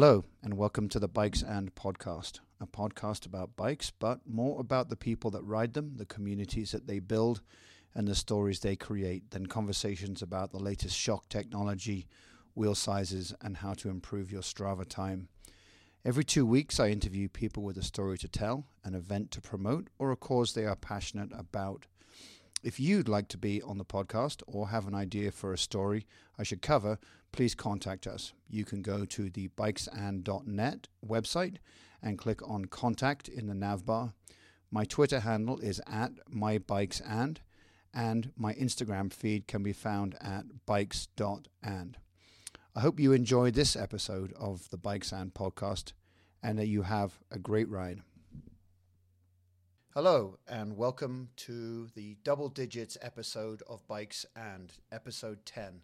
Hello, and welcome to the Bikes and Podcast, a podcast about bikes, but more about the people that ride them, the communities that they build, and the stories they create than conversations about the latest shock technology, wheel sizes, and how to improve your Strava time. Every two weeks, I interview people with a story to tell, an event to promote, or a cause they are passionate about. If you'd like to be on the podcast or have an idea for a story I should cover, please contact us. You can go to the bikesand.net website and click on contact in the nav bar. My Twitter handle is at mybikesand, and my Instagram feed can be found at bikes.and. I hope you enjoyed this episode of the Bikes and podcast and that you have a great ride. Hello, and welcome to the double digits episode of Bikes and, episode 10,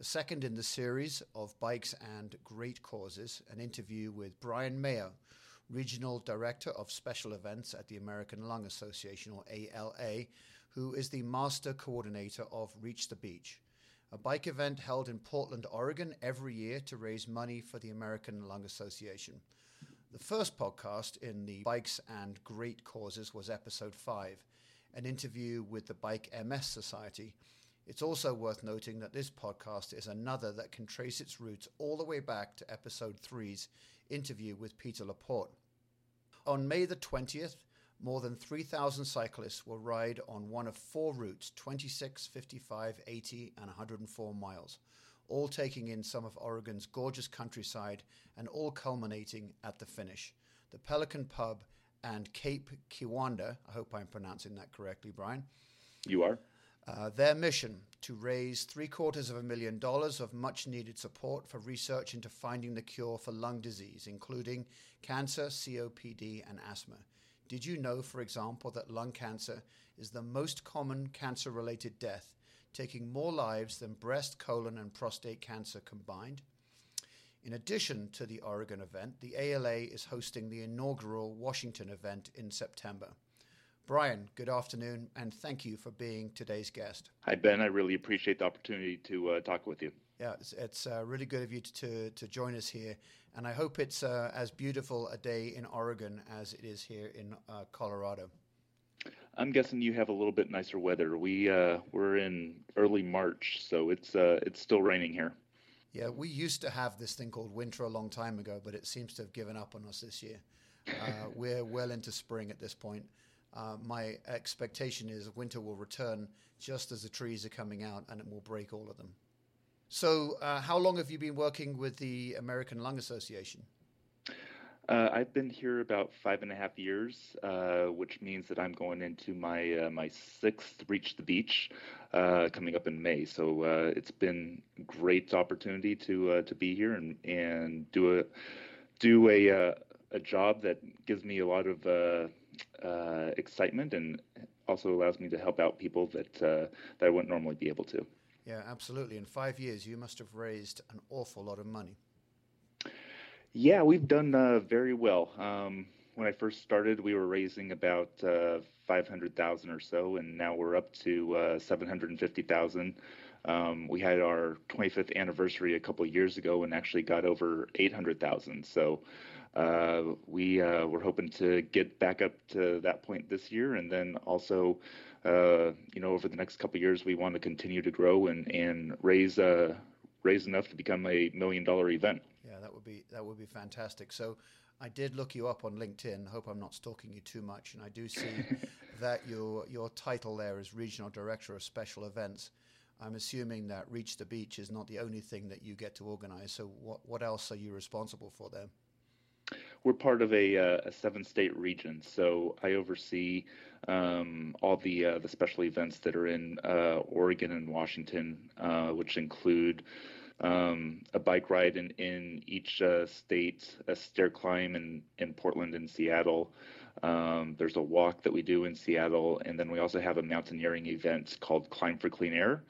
the second in the series of Bikes and Great Causes, an interview with Brian Mayo, Regional Director of Special Events at the American Lung Association, or ALA, who is the Master Coordinator of Reach the Beach, a bike event held in Portland, Oregon every year to raise money for the American Lung Association. The first podcast in the Bikes and Great Causes was episode 5, an interview with the Bike MS Society. It's also worth noting that this podcast is another that can trace its roots all the way back to episode 3's interview with Peter Laporte. On May the 20th, more than 3,000 cyclists will ride on one of four routes 26, 55, 80, and 104 miles all taking in some of Oregon's gorgeous countryside and all culminating at the finish. The Pelican Pub and Cape Kiwanda, I hope I'm pronouncing that correctly, Brian. You are. Uh, their mission to raise three quarters of a million dollars of much needed support for research into finding the cure for lung disease, including cancer, COPD, and asthma. Did you know, for example, that lung cancer is the most common cancer related death taking more lives than breast, colon, and prostate cancer combined. In addition to the Oregon event, the ALA is hosting the inaugural Washington event in September. Brian, good afternoon, and thank you for being today's guest. Hi, Ben. I really appreciate the opportunity to uh, talk with you. Yeah, it's, it's uh, really good of you to, to, to, join us here, and I hope it's uh, as beautiful a day in Oregon as it is here in uh, Colorado. I'm guessing you have a little bit nicer weather. We uh, we're in early March, so it's uh, it's still raining here. Yeah, we used to have this thing called winter a long time ago, but it seems to have given up on us this year. Uh, we're well into spring at this point. Uh, my expectation is winter will return just as the trees are coming out, and it will break all of them. So, uh, how long have you been working with the American Lung Association? Uh, I've been here about five and a half years, uh, which means that I'm going into my uh, my sixth Reach the Beach uh, coming up in May. So it's been great opportunity to to be here and and do a do a a job that gives me a lot of excitement and also allows me to help out people that that I wouldn't normally be able to. Yeah, absolutely. In five years, you must have raised an awful lot of money. Yeah, we've done uh, very well. Um, when I first started, we were raising about uh, 500,000 or so, and now we're up to uh, 750,000. Um, we had our 25th anniversary a couple of years ago and actually got over 800,000. So uh, we uh, we're hoping to get back up to that point this year, and then also, uh, you know, over the next couple of years, we want to continue to grow and and raise uh, raise enough to become a million dollar event. Yeah, that would be that would be fantastic. So I did look you up on LinkedIn. Hope I'm not stalking you too much, and I do see that your your title there is regional director of special events. I'm assuming that Reach the Beach is not the only thing that you get to organize. So what what else are you responsible for there? We're part of a, uh, a seven state region, so I oversee um, all the uh, the special events that are in uh, Oregon and Washington, uh, which include um, a bike ride in, in each uh, state, a stair climb in, in Portland and Seattle. Um, there's a walk that we do in Seattle, and then we also have a mountaineering event called Climb for Clean Air,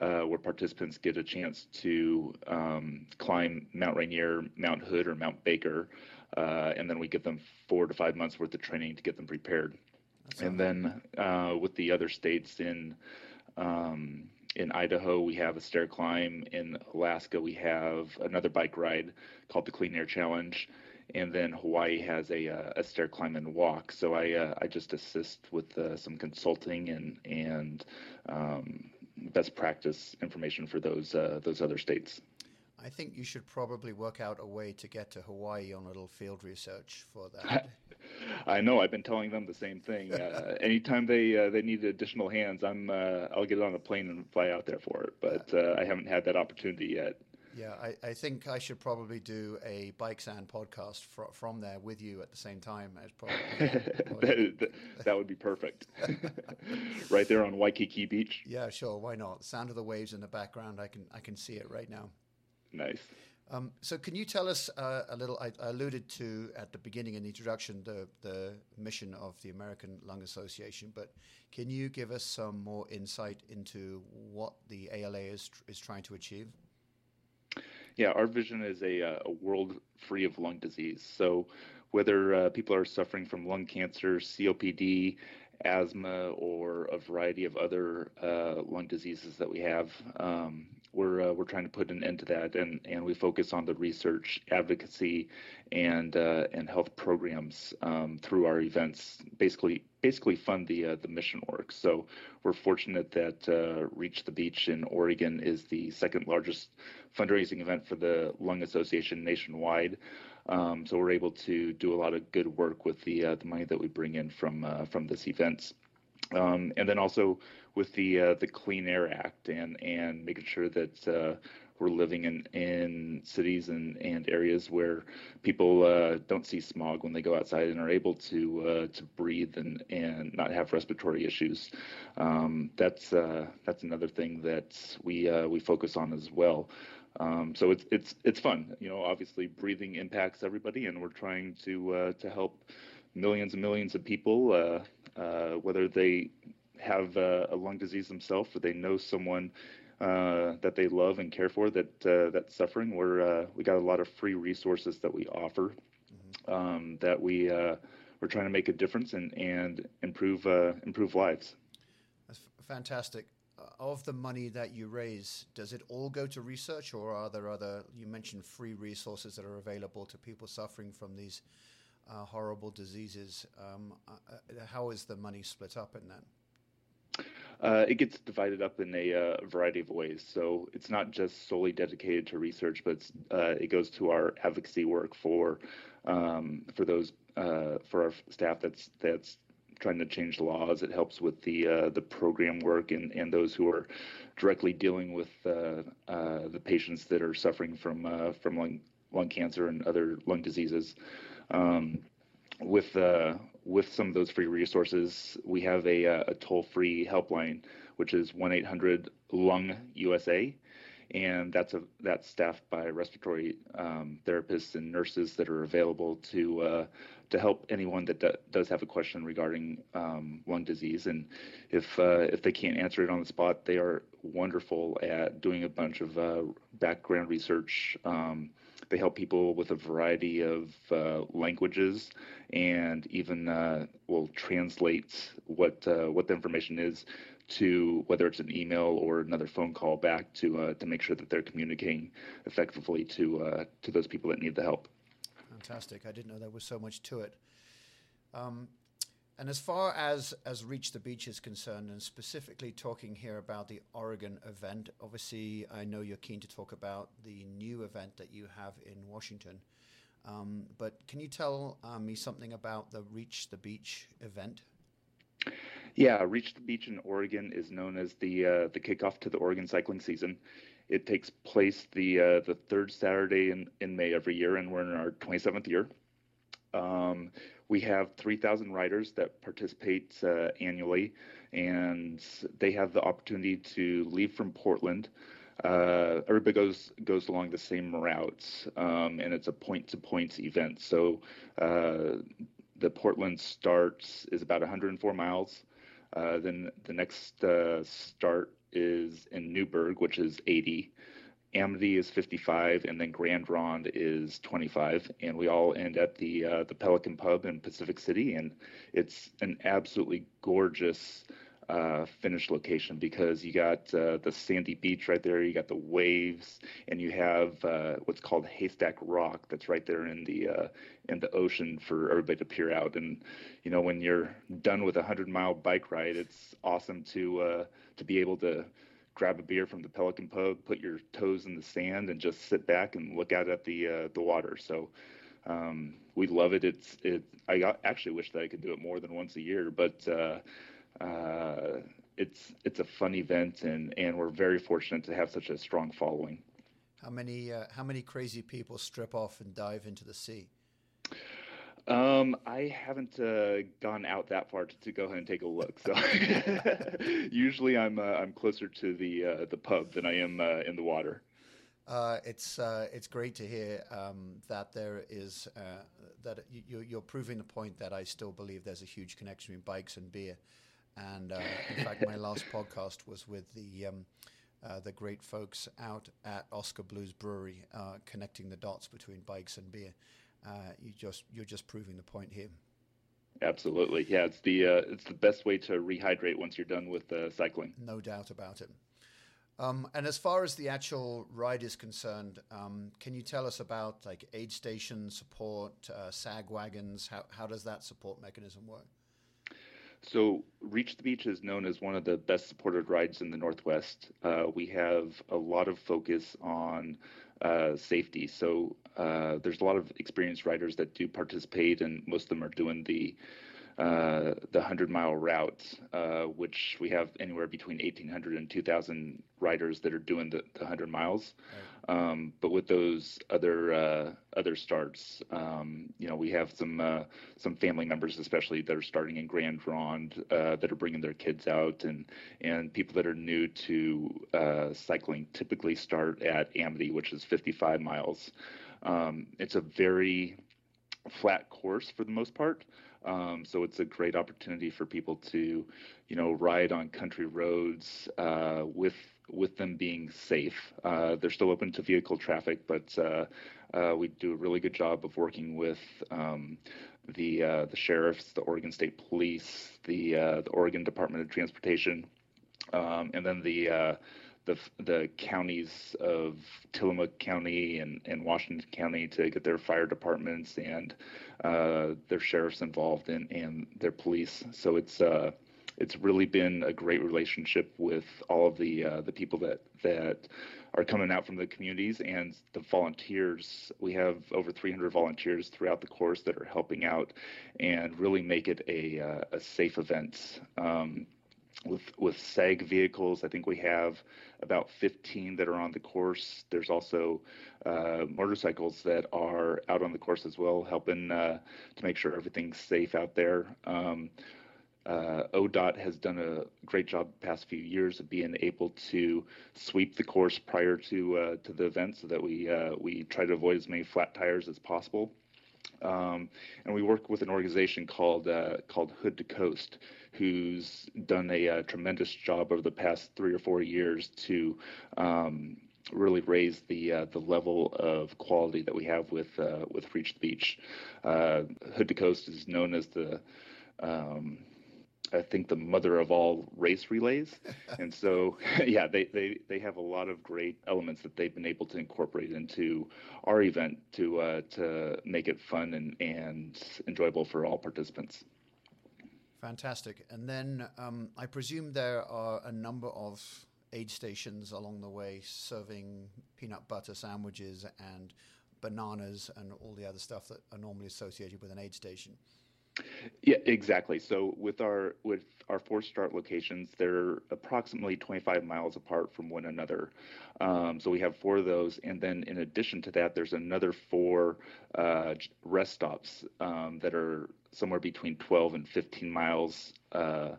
uh, where participants get a chance to um, climb Mount Rainier, Mount Hood, or Mount Baker, uh, and then we give them four to five months worth of training to get them prepared. and then uh, with the other states in um, in Idaho, we have a stair climb. In Alaska, we have another bike ride called the Clean Air Challenge. And then Hawaii has a, uh, a stair climb and walk. So I, uh, I just assist with uh, some consulting and, and um, best practice information for those, uh, those other states. I think you should probably work out a way to get to Hawaii on a little field research for that. I know. I've been telling them the same thing. Uh, anytime they uh, they need additional hands, I'm uh, I'll get on a plane and fly out there for it. But uh, I haven't had that opportunity yet. Yeah, I, I think I should probably do a bikes and podcast fr- from there with you at the same time. As probably, that, that, would be perfect. right there on Waikiki Beach. Yeah, sure. Why not? The sound of the waves in the background. I can I can see it right now. Nice. Um, so, can you tell us uh, a little? I, I, alluded to at the beginning in the introduction the the mission of the American Lung Association, but can you give us some more insight into what the ALA is is trying to achieve? Yeah, our vision is a, uh, a world free of lung disease. So, whether uh, people are suffering from lung cancer, COPD, asthma, or a variety of other uh, lung diseases that we have, um, we're uh, we're trying to put an end to that, and and we focus on the research, advocacy, and uh, and health programs um, through our events. Basically, basically fund the uh, the mission work. So we're fortunate that uh, Reach the Beach in Oregon is the second largest fundraising event for the Lung Association nationwide. Um, so we're able to do a lot of good work with the uh, the money that we bring in from uh, from this event. Um, and then also with the uh, the Clean Air Act and and making sure that uh, we're living in in cities and and areas where people uh, don't see smog when they go outside and are able to uh, to breathe and and not have respiratory issues. Um, that's uh, that's another thing that we uh, we focus on as well. Um, so it's it's it's fun. You know, obviously breathing impacts everybody, and we're trying to to help millions and millions of people uh, whether they have uh, a lung disease themselves or they know someone uh, that they love and care for that uh, that's suffering. We're uh, we got a lot of free resources that we offer mm-hmm. um, that we uh, we're trying to make a difference and and improve improve lives. That's f- fantastic. Of the money that you raise, does it all go to research, or are there other? You mentioned free resources that are available to people suffering from these uh, horrible diseases. Um, uh, uh, how is the money split up in that? Uh, it gets divided up in a uh, variety of ways. So it's not just solely dedicated to research, but uh, it goes to our advocacy work for um, for those for our staff that's that's trying to change laws. It helps with the the program work and, and those who are directly dealing with the patients that are suffering from from lung lung cancer and other lung diseases. Um, with uh, with some of those free resources, we have a, uh, a toll-free helpline, which is one eight hundred Lung USA, and that's a that's staffed by respiratory um, therapists and nurses that are available to uh, to help anyone that do, does have a question regarding um, lung disease. And if uh, if they can't answer it on the spot, they are wonderful at doing a bunch of uh, background research. Um, they help people with a variety of uh, languages and even uh, will translate what uh, what the information is to whether it's an email or another phone call back to uh, to make sure that they're communicating effectively to uh, to those people that need the help. Fantastic! I didn't know there was so much to it. Um, and as far as, as Reach the Beach is concerned, and specifically talking here about the Oregon event, obviously I know you're keen to talk about the new event that you have in Washington. Um, but can you tell um, me something about the Reach the Beach event? Yeah, Reach the Beach in Oregon is known as the uh, the kickoff to the Oregon cycling season. It takes place the uh, the third Saturday in, in May every year, and we're in our 27th year. Um, we have 3,000 riders that participate uh, annually, and they have the opportunity to leave from Portland. Uh, everybody goes goes along the same routes, um, and it's a point-to-point event. So uh, the Portland start is about 104 miles. Uh, then the next uh, start is in Newberg, which is 80. Amity is 55, and then Grand Ronde is 25, and we all end at the uh, the Pelican Pub in Pacific City, and it's an absolutely gorgeous uh, finish location because you got uh, the sandy beach right there, you got the waves, and you have uh, what's called Haystack Rock that's right there in the uh, in the ocean for everybody to peer out. And you know, when you're done with a hundred mile bike ride, it's awesome to uh, to be able to grab a beer from the Pelican Pub, put your toes in the sand, and just sit back and look out at the uh, the water. So. Um, we love it. It's it. I actually wish that I could do it more than once a year, but uh, uh, it's it's a fun event, and and we're very fortunate to have such a strong following. How many uh, how many crazy people strip off and dive into the sea? Um, I haven't uh, gone out that far to, to, go ahead and take a look. So usually I'm uh, I'm closer to the uh, the pub than I am uh, in the water. Uh, it's uh, it's great to hear um, that there is that you, are proving the point that I still believe there's a huge connection between bikes and beer. And uh, in fact, my last podcast was with the um, uh, the great folks out at Oskar Blues Brewery, uh, connecting the dots between bikes and beer. Uh, you just you're just proving the point here. Absolutely, yeah. It's the uh, it's the best way to rehydrate once you're done with uh, cycling. No doubt about it. Um, and as far as the actual ride is concerned, um, can you tell us about like aid station support, sag wagons? How how does that support mechanism work? So, Reach the Beach is known as one of the best supported rides in the Northwest. Uh, we have a lot of focus on uh, safety. So, uh, there's a lot of experienced riders that do participate, and most of them are doing the uh, the 100 mile route, uh, which we have anywhere between 1,800 and 2,000 riders that are doing the, the 100 miles. Right. Um, but with those other uh, other starts, um, you know, we have some uh, some family members, especially that are starting in Grand Ronde, uh, that are bringing their kids out, and and people that are new to uh, cycling typically start at Amity, which is 55 miles. Um, it's a very flat course for the most part. Um, so it's a great opportunity for people to, you know, ride on country roads uh, with with them being safe. Uh, they're still open to vehicle traffic, but uh, uh we do a really good job of working with um, the uh, the sheriffs, the Oregon State Police, the uh, the Oregon Department of Transportation, um, and then the the the counties of Tillamook County and, and Washington County to get their fire departments and uh, their sheriffs involved and, and their police. So it's uh, it's really been a great relationship with all of the uh, the people that that are coming out from the communities and the volunteers. We have over 300 volunteers throughout the course that are helping out and really make it a uh, a safe event. Um, with with SAG vehicles. I think we have about 15 that are on the course. There's also uh, motorcycles that are out on the course as well, helping uh, to make sure everything's safe out there. Um, uh, ODOT has done a great job the past few years of being able to sweep the course prior to uh, to the event, so that we uh, we try to avoid as many flat tires as possible. Um, and we work with an organization called uh, called Hood to Coast, who's done a, a, uh, tremendous job over the past three or four years to um, really raise the uh, the level of quality that we have with uh, with Reach the Beach. Uh, Hood to Coast is known as the um, I think the mother of all race relays. and so, yeah, they, they, they have a lot of great elements that they've been able to incorporate into our event to uh, to make it fun and, and enjoyable for all participants. Fantastic. And then um, I presume there are a number of aid stations along the way serving peanut butter sandwiches and bananas and all the other stuff that are normally associated with an aid station. Yeah, exactly. So with our with our four start locations, they're approximately 25 miles apart from one another. Um, so we have four of those, and then in addition to that, there's another four uh, rest stops um, that are somewhere between 12 and 15 miles. Uh,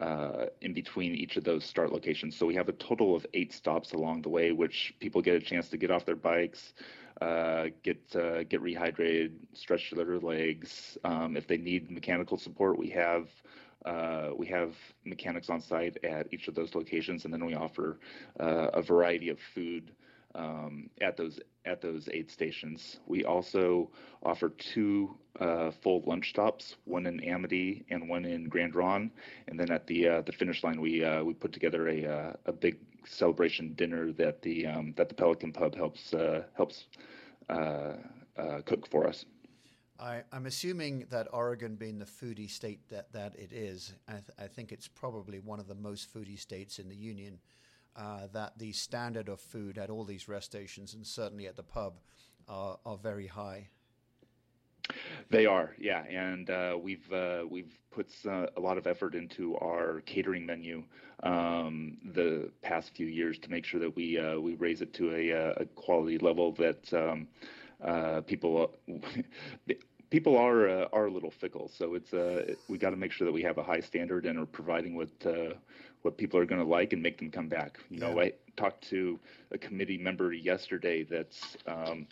uh, in between each of those start locations. So we have a total of eight stops along the way, which people get a chance to get off their bikes, uh, get uh, get rehydrated, stretch their legs. Um, if they need mechanical support, we have uh, we have mechanics on site at each of those locations, and then we offer uh, a variety of food um, at those at those aid stations. We also offer two uh, full lunch stops, one in Amity and one in Grand Ronde. and then at the uh, the finish line, we uh, we put together a uh, a celebration dinner that the um, that the Pelican Pub helps uh, helps cook for us. I, am assuming that Oregon, being the foodie state that, that it is, I, th- I, think it's probably one of the most foodie states in the union uh, that the standard of food at all these rest stations and certainly at the pub are, are very high. They are, yeah, and uh, we've uh, we've put uh, a lot of effort into our catering menu um, the past few years to make sure that we uh, we raise it to a, uh, a quality level that um, uh, people people are are a little fickle. So it's we got to make sure that we have a high standard and are providing what what people are going to like and make them come back. You yeah. know, I talked to a committee member yesterday that's um,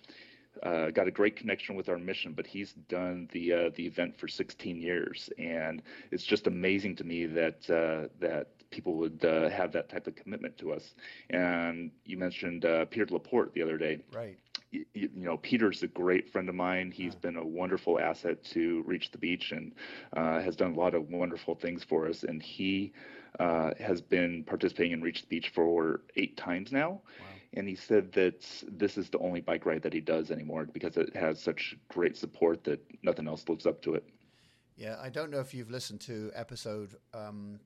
uh, got a great connection with our mission, but he's done the uh, the event for 16 years, and it's just amazing to me that uh, that people would uh, have that type of commitment to us. And you mentioned uh, Peter Laporte the other day, right? You, you, know, Peter's a great friend of mine. He's yeah. been a wonderful asset to Reach the Beach and uh, has done a lot of wonderful things for us. And he uh, has been participating in Reach the Beach for eight times now. Wow. And he said that this is the only bike ride that he does anymore because it has such great support that nothing else lives up to it. Yeah, I don't know if you've listened to episode, um,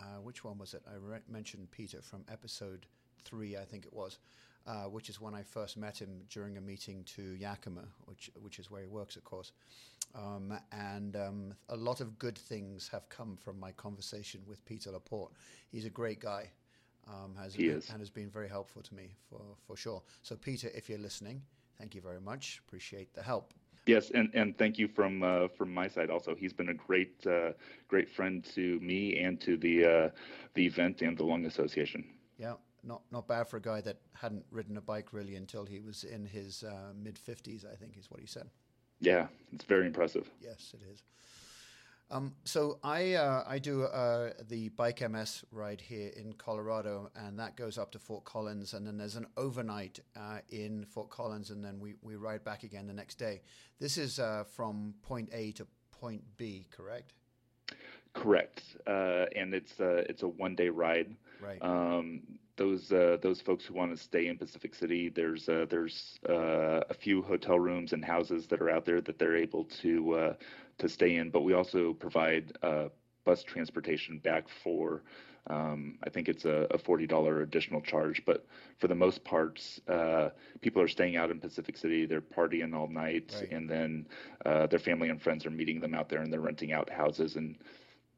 uh, which one was it? I re- mentioned Peter from episode three, I think it was, uh, which is when I first met him during a meeting to Yakima, which which is where he works, of course. Um, and um, a lot of good things have come from my conversation with Peter Laporte. He's a great guy. Um, has he is. and has been very helpful to me for, for sure. So, Peter, if you're listening, thank you very much. Appreciate the help. Yes, and, and thank you from uh, from my side also. He's been a great uh, great friend to me and to the uh, the event and the Lung Association. Yeah, not not bad for a guy that hadn't ridden a bike really until he was in his uh, mid fifties. I think is what he said. Yeah, it's very impressive. Yes, it is. Um, so I uh, I do uh, the bike MS ride here in Colorado, and that goes up to Fort Collins, and then there's an overnight uh, in Fort Collins, and then we, we ride back again the next day. This is uh, from point A to point B, correct? Correct, uh, and it's uh, it's a one day ride. Right. Um, those uh, those folks who want to stay in Pacific City, there's uh, there's uh, a few hotel rooms and houses that are out there that they're able to uh, to stay in. But we also provide uh, bus transportation back for. Um, I think it's a, a, forty dollar additional charge, but for the most parts, uh, people are staying out in Pacific City. They're partying all night, right. and then their family and friends are meeting them out there, and they're renting out houses and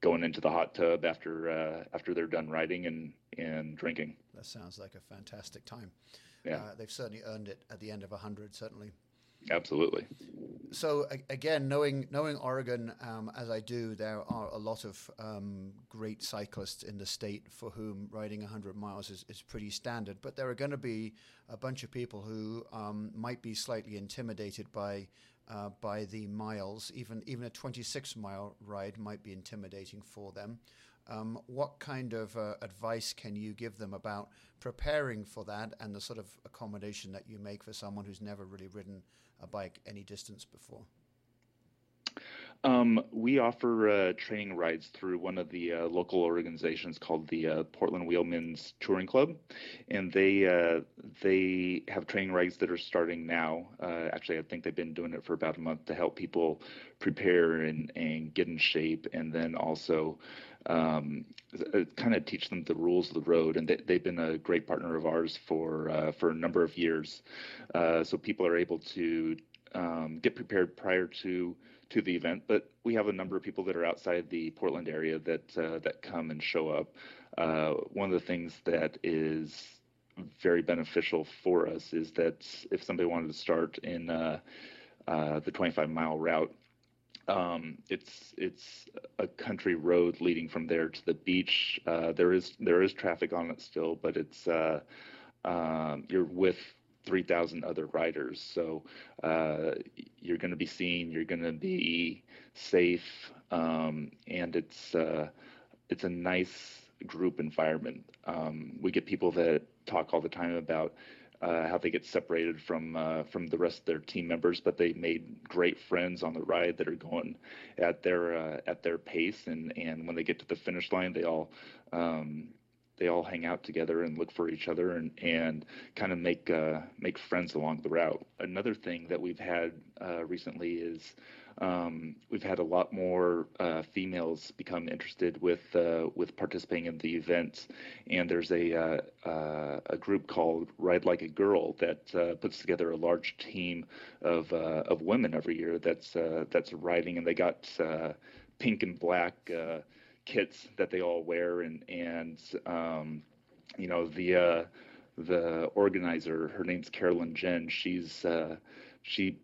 going into the hot tub after uh, after they're done riding and and drinking. That sounds like a fantastic time. Yeah, uh, they've certainly earned it at the end of a hundred. Certainly. Absolutely. So again, knowing knowing Oregon um, as I do, there are a lot of um, great cyclists in the state for whom riding 100 miles is, is pretty standard. But there are going to be a bunch of people who um, might be slightly intimidated by uh, by the miles. Even even a 26 mile ride might be intimidating for them. Um, what kind of uh, advice can you give them about preparing for that and the sort of accommodation that you make for someone who's never really ridden a bike any distance before? Um, we offer uh, training rides through one of the uh, local organizations called the uh, Portland Wheelmen's Touring Club, and they uh, they have training rides that are starting now. Uh, actually, I think they've been doing it for about a month to help people prepare and, and get in shape, and then also um, uh, kind of teach them the rules of the road. And they, have been a great partner of ours for for a number of years. so people are able to um, get prepared prior to to the event, but we have a number of people that are outside the Portland area that uh, that come and show up. Uh, one of the things that is very beneficial for us is that if somebody wanted to start in uh, uh the 25 mile route, um, it's it's a country road leading from there to the beach. Uh, there is there is traffic on it still, but it's uh, um, you're with 3,000 other riders. So uh, you're going to be seen, you're going to be safe, um, and it's uh, it's a nice group environment. Um, we get people that talk all the time about uh, how they get separated from uh, from the rest of their team members, but they made great friends on the ride that are going at their uh, at their pace, and and when they get to the finish line, they all um, they all hang out together and look for each other and and kind of make uh, make friends along the route. Another thing that we've had uh, recently is um, we've had a lot more uh, females become interested with uh, with participating in the events, and there's a uh, uh a group called Ride Like a Girl that uh, puts together a large team of uh, of women every year that's that's riding, and they got pink and black kits that they all wear, and and um, you know the the organizer, her name's Carolyn Jen. She's she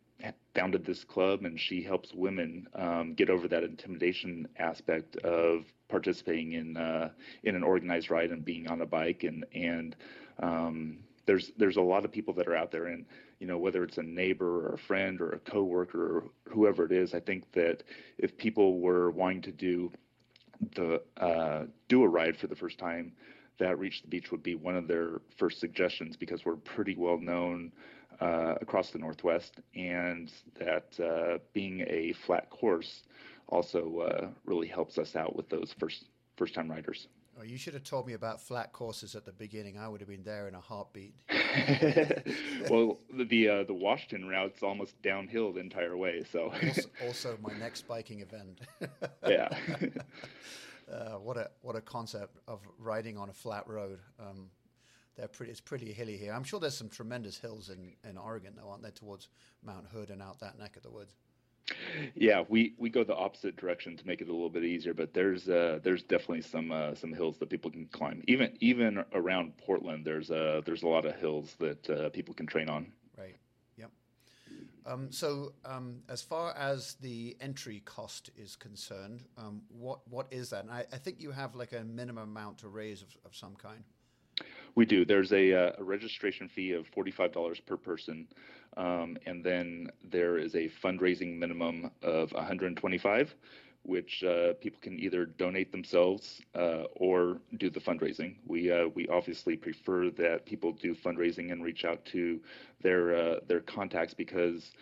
founded this club and she helps women um, get over that intimidation aspect of participating in uh, in an organized ride and being on a bike and and um, there's there's a lot of people that are out there and you know whether it's a neighbor or a friend or a coworker or whoever it is I think that if people were wanting to do the uh, do a ride for the first time that reach the beach would be one of their first suggestions because we're pretty well known uh, across the Northwest, and that uh, being a flat course also uh, really helps us out with those first first time riders. You should have told me about flat courses at the beginning. I would have been there in a heartbeat. well, the uh, the Washington route's almost downhill the entire way. So also, also my next biking event. yeah. Uh, what a what a concept of riding on a flat road. Um, they're pretty. It's pretty hilly here. I'm sure there's some tremendous hills in, in Oregon, though, aren't there, towards Mount Hood and out that neck of the woods? Yeah, we, we go the opposite direction to make it a little bit easier, but there's uh, there's definitely some uh, some hills that people can climb. Even even around Portland, there's uh, there's a lot of hills that uh, people can train on. Right. Yep. Um, so um, as far as the entry cost is concerned, um, what what is that? And I, I think you have like a minimum amount to raise of, of some kind. We do. There's a, uh, a registration fee of $45 per person, um, and then there is a fundraising minimum of 125, which uh, people can either donate themselves uh, or do the fundraising. We uh, we obviously prefer that people do fundraising and reach out to their uh, their contacts because.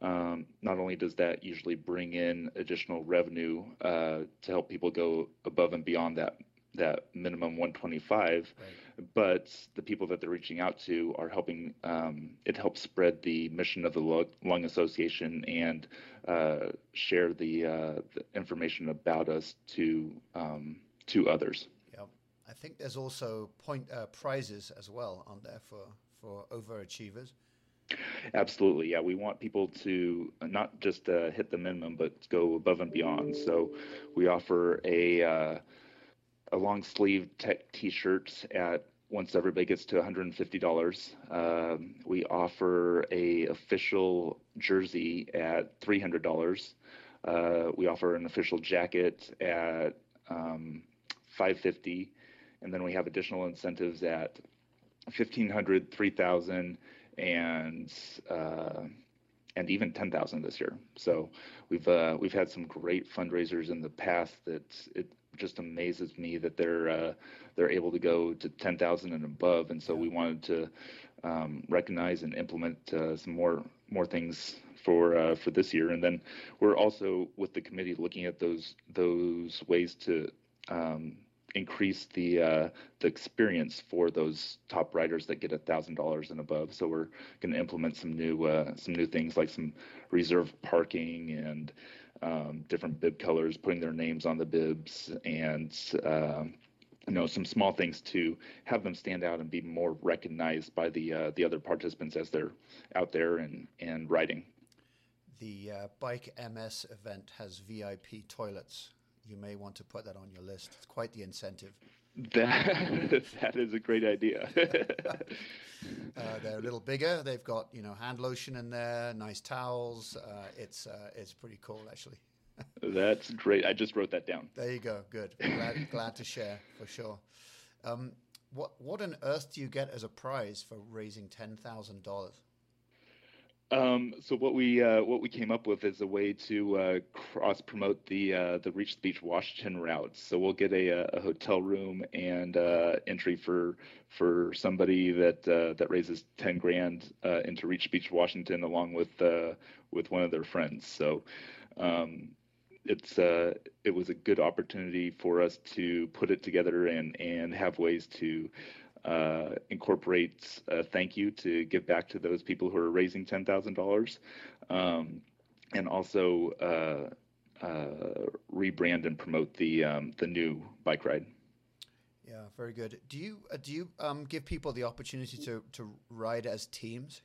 Um, not only does that usually bring in additional revenue to help people go above and beyond that that minimum 125 right. but the people that they're reaching out to are helping um, it helps spread the mission of the lung association and uh, share the, uh, the, information about us to um, to others yeah i think there's also point uh, prizes as well on there for for overachievers Absolutely, yeah. We want people to not just uh, hit the minimum, but go above and beyond. So, we offer a uh, a long sleeve tech t-shirts at once everybody gets to $150. Um, we offer a official jersey at $300. Uh, we offer an official jacket at um, 550 and then we have additional incentives at $1,500, 3000 and uh, and even 10,000 this year. So we've uh, we've had some great fundraisers in the past that it just amazes me that they're uh, they're able to go to 10,000 and above. And so we wanted to um, recognize and implement uh, some more more things for uh, for this year. And then we're also with the committee looking at those those ways to um, increase the uh, the experience for those top riders that get a thousand dollars and above. So we're going to implement some new uh, some new things like some reserve parking and um, different bib colors, putting their names on the bibs, and um, you know some small things to have them stand out and be more recognized by the uh, the other participants as they're out there and and riding. The uh, Bike MS event has VIP toilets. You may want to put that on your list. It's quite the incentive. That that is a great idea. uh, they're a little bigger. They've got you know hand lotion in there, nice towels. Uh, it's uh, it's pretty cool actually. That's great. I just wrote that down. There you go. Good. Glad, glad to share for sure. Um, what what on earth do you get as a prize for raising ten thousand dollars? Um, so what we uh, what we came up with is a way to uh, cross promote the uh, the Reach the Beach Washington route. So we'll get a, a hotel room and uh, entry for for somebody that uh, that raises ten grand uh, into Reach Beach Washington along with with one of their friends. So. Um, it's it was a good opportunity for us to put it together and and have ways to uh, incorporates a thank you to give back to those people who are raising $10,000 um, and also uh, uh, rebrand and promote the, um, the new bike ride. Yeah, very good. Do you uh, do you um, give people the opportunity to, to ride as teams?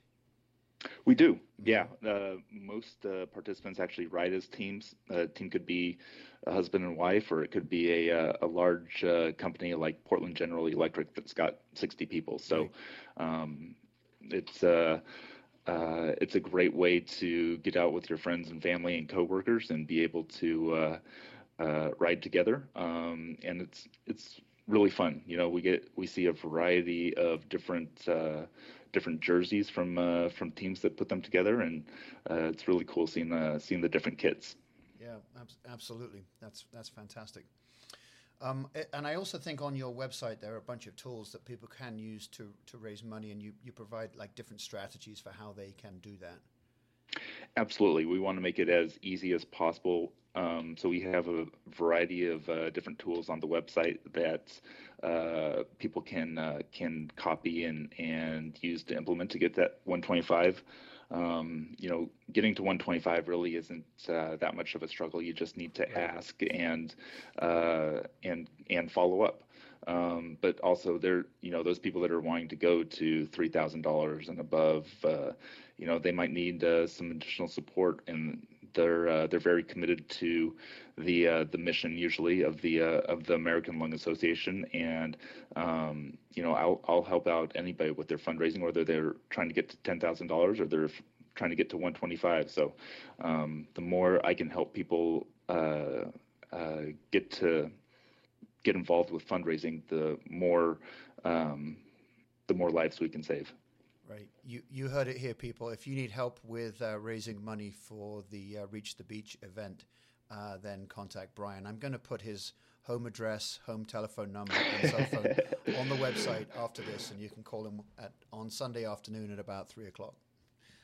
We do, yeah. Uh, most uh, participants actually ride as teams. A team could be a husband and wife, or it could be a, uh, a large uh, company like Portland General Electric that's got 60 people. So um, it's uh, uh, it's a great way to get out with your friends and family and coworkers and be able to ride together. Um, and it's it's really fun. You know, we get we see a variety of different uh, different jerseys from uh, from teams that put them together, and uh, it's really cool seeing the seeing the different kits. Yeah, ab- absolutely. That's that's fantastic. Um, and I also think on your website there are a bunch of tools that people can use to to raise money, and you you provide like different strategies for how they can do that. Absolutely, we want to make it as easy as possible. Um, so we have a variety of uh, different tools on the website that uh, people can uh, can copy and and use to implement to get that 125. Um, you know, getting to 125 really isn't uh, that much of a struggle. You just need to ask and uh, and and follow up. Um, but also, there, you know, those people that are wanting to go to three thousand dollars and above, uh, you know, they might need uh, some additional support, and they're uh, they're very committed to the uh, the mission usually of the uh, of the American Lung Association, and um, you know I'll I'll help out anybody with their fundraising, whether they're trying to get to ten thousand dollars or they're trying to get to 125. So um, the more I can help people uh, uh, get to get involved with fundraising, the more um, the more lives we can save. Right. You you heard it here, people. If you need help with uh, raising money for the uh, Reach the Beach event, uh, then contact Brian. I'm going to put his home address, home telephone number, and cell phone on the website after this, and you can call him at on Sunday afternoon at about three o'clock.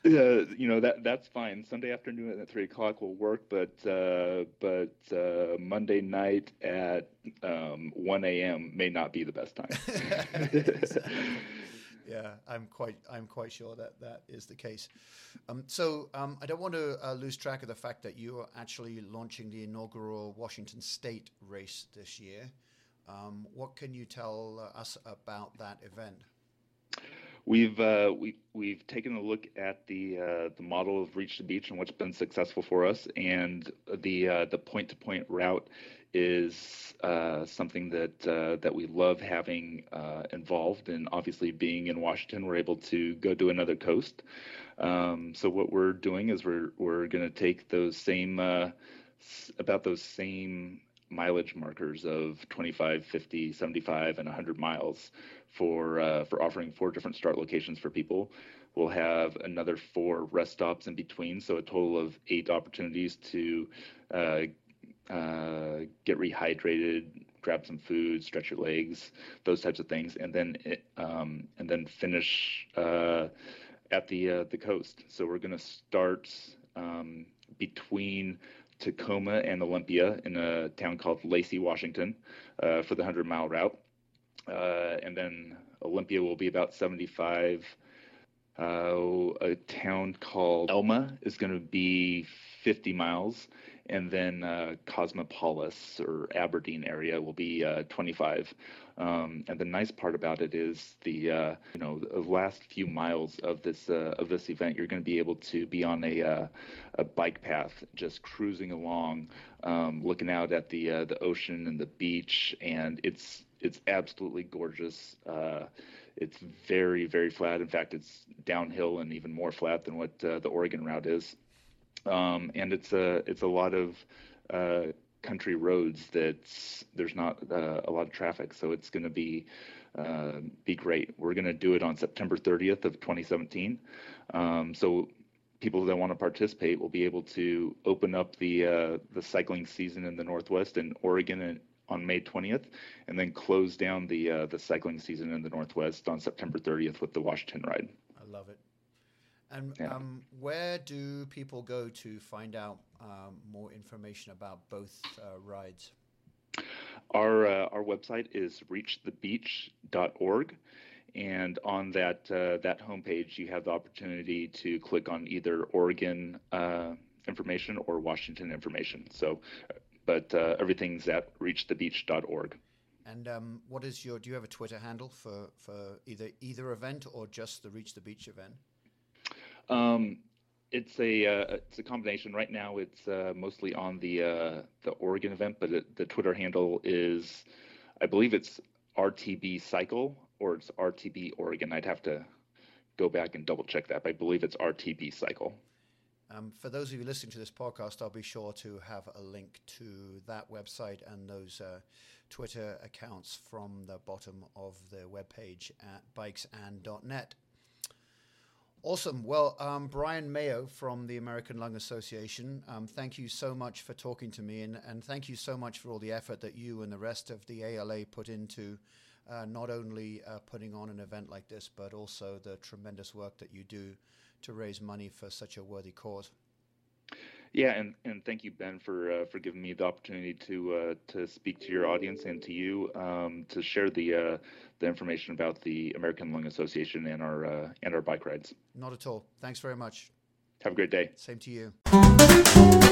Uh, you know that that's fine. Sunday afternoon at three o'clock will work, but uh, but uh, Monday night at um, one a.m. may not be the best time. yeah, I'm quite I'm quite sure that that is the case. Um, so um, I don't want to uh, lose track of the fact that you are actually launching the inaugural Washington State race this year. Um, what can you tell us about that event? We've uh, we we've taken a look at the uh, the model of Reach the Beach and what's been successful for us, and the uh, the point to point route is uh, something that uh, that we love having uh, involved. And obviously, being in Washington, we're able to go to another coast. Um, so what we're doing is we're we're going to take those same uh, about those same mileage markers of 25, 50, 75, and 100 miles for uh, for offering four different start locations for people. We'll have another four rest stops in between, so a total of eight opportunities to uh, uh, get rehydrated, grab some food, stretch your legs, those types of things, and then um, and then finish uh, at the uh, the coast. So we're going to start um, between Tacoma and Olympia in a town called Lacey, Washington, uh, for the hundred mile route, uh, and then Olympia will be about 75. Uh, a town called Elma is going to be 50 miles, and then uh, Cosmopolis or Aberdeen area will be uh, 25. Um, and the nice part about it is the uh, you know the last few miles of this uh, of this event, you're going to be able to be on a uh, a bike path, just cruising along, um, looking out at the uh, the ocean and the beach, and it's it's absolutely gorgeous. it's very very flat. In fact, it's downhill and even more flat than what the Oregon route is um, and it's a it's a lot of uh, country roads that there's not uh, a lot of traffic, so it's going to be uh, be great. We're going to do it on September 30th of 2017. Um, so people that want to participate will be able to open up the uh, the cycling season in the Northwest in Oregon on May 20th, and then close down the uh, the cycling season in the Northwest on September 30th with the Washington Ride. I love it. And yeah. um, where do people go to find out um, more information about both uh, rides? Our uh, our website is reachthebeach.org, and on that uh, that homepage, you have the opportunity to click on either Oregon uh, information or Washington information. So, but uh, everything's at reachthebeach.org. And um, what is your? Do you have a Twitter handle for for either either event or just the Reach the Beach event? Um, it's a uh, it's a combination. Right now, it's uh, mostly on the uh, the Oregon event, but it, the Twitter handle is, I believe it's RTB Cycle or it's RTB Oregon. I'd have to go back and double check that. But I believe it's RTB Cycle. Um, for those of you listening to this podcast, I'll be sure to have a link to that website and those uh, Twitter accounts from the bottom of the webpage at bikesand.net. Awesome. Well, um, Brian Mayo from the American Lung Association, um, thank you so much for talking to me, and, and thank you so much for all the effort that you and the rest of the ALA put into uh, not only uh, putting on an event like this, but also the tremendous work that you do to raise money for such a worthy cause. Yeah, and, and thank you, Ben, for uh, for giving me the opportunity to uh, to speak to your audience and to you um, to share the uh, the information about the American Lung Association and our uh, and our bike rides. Not at all. Thanks very much. Have a great day. Same to you.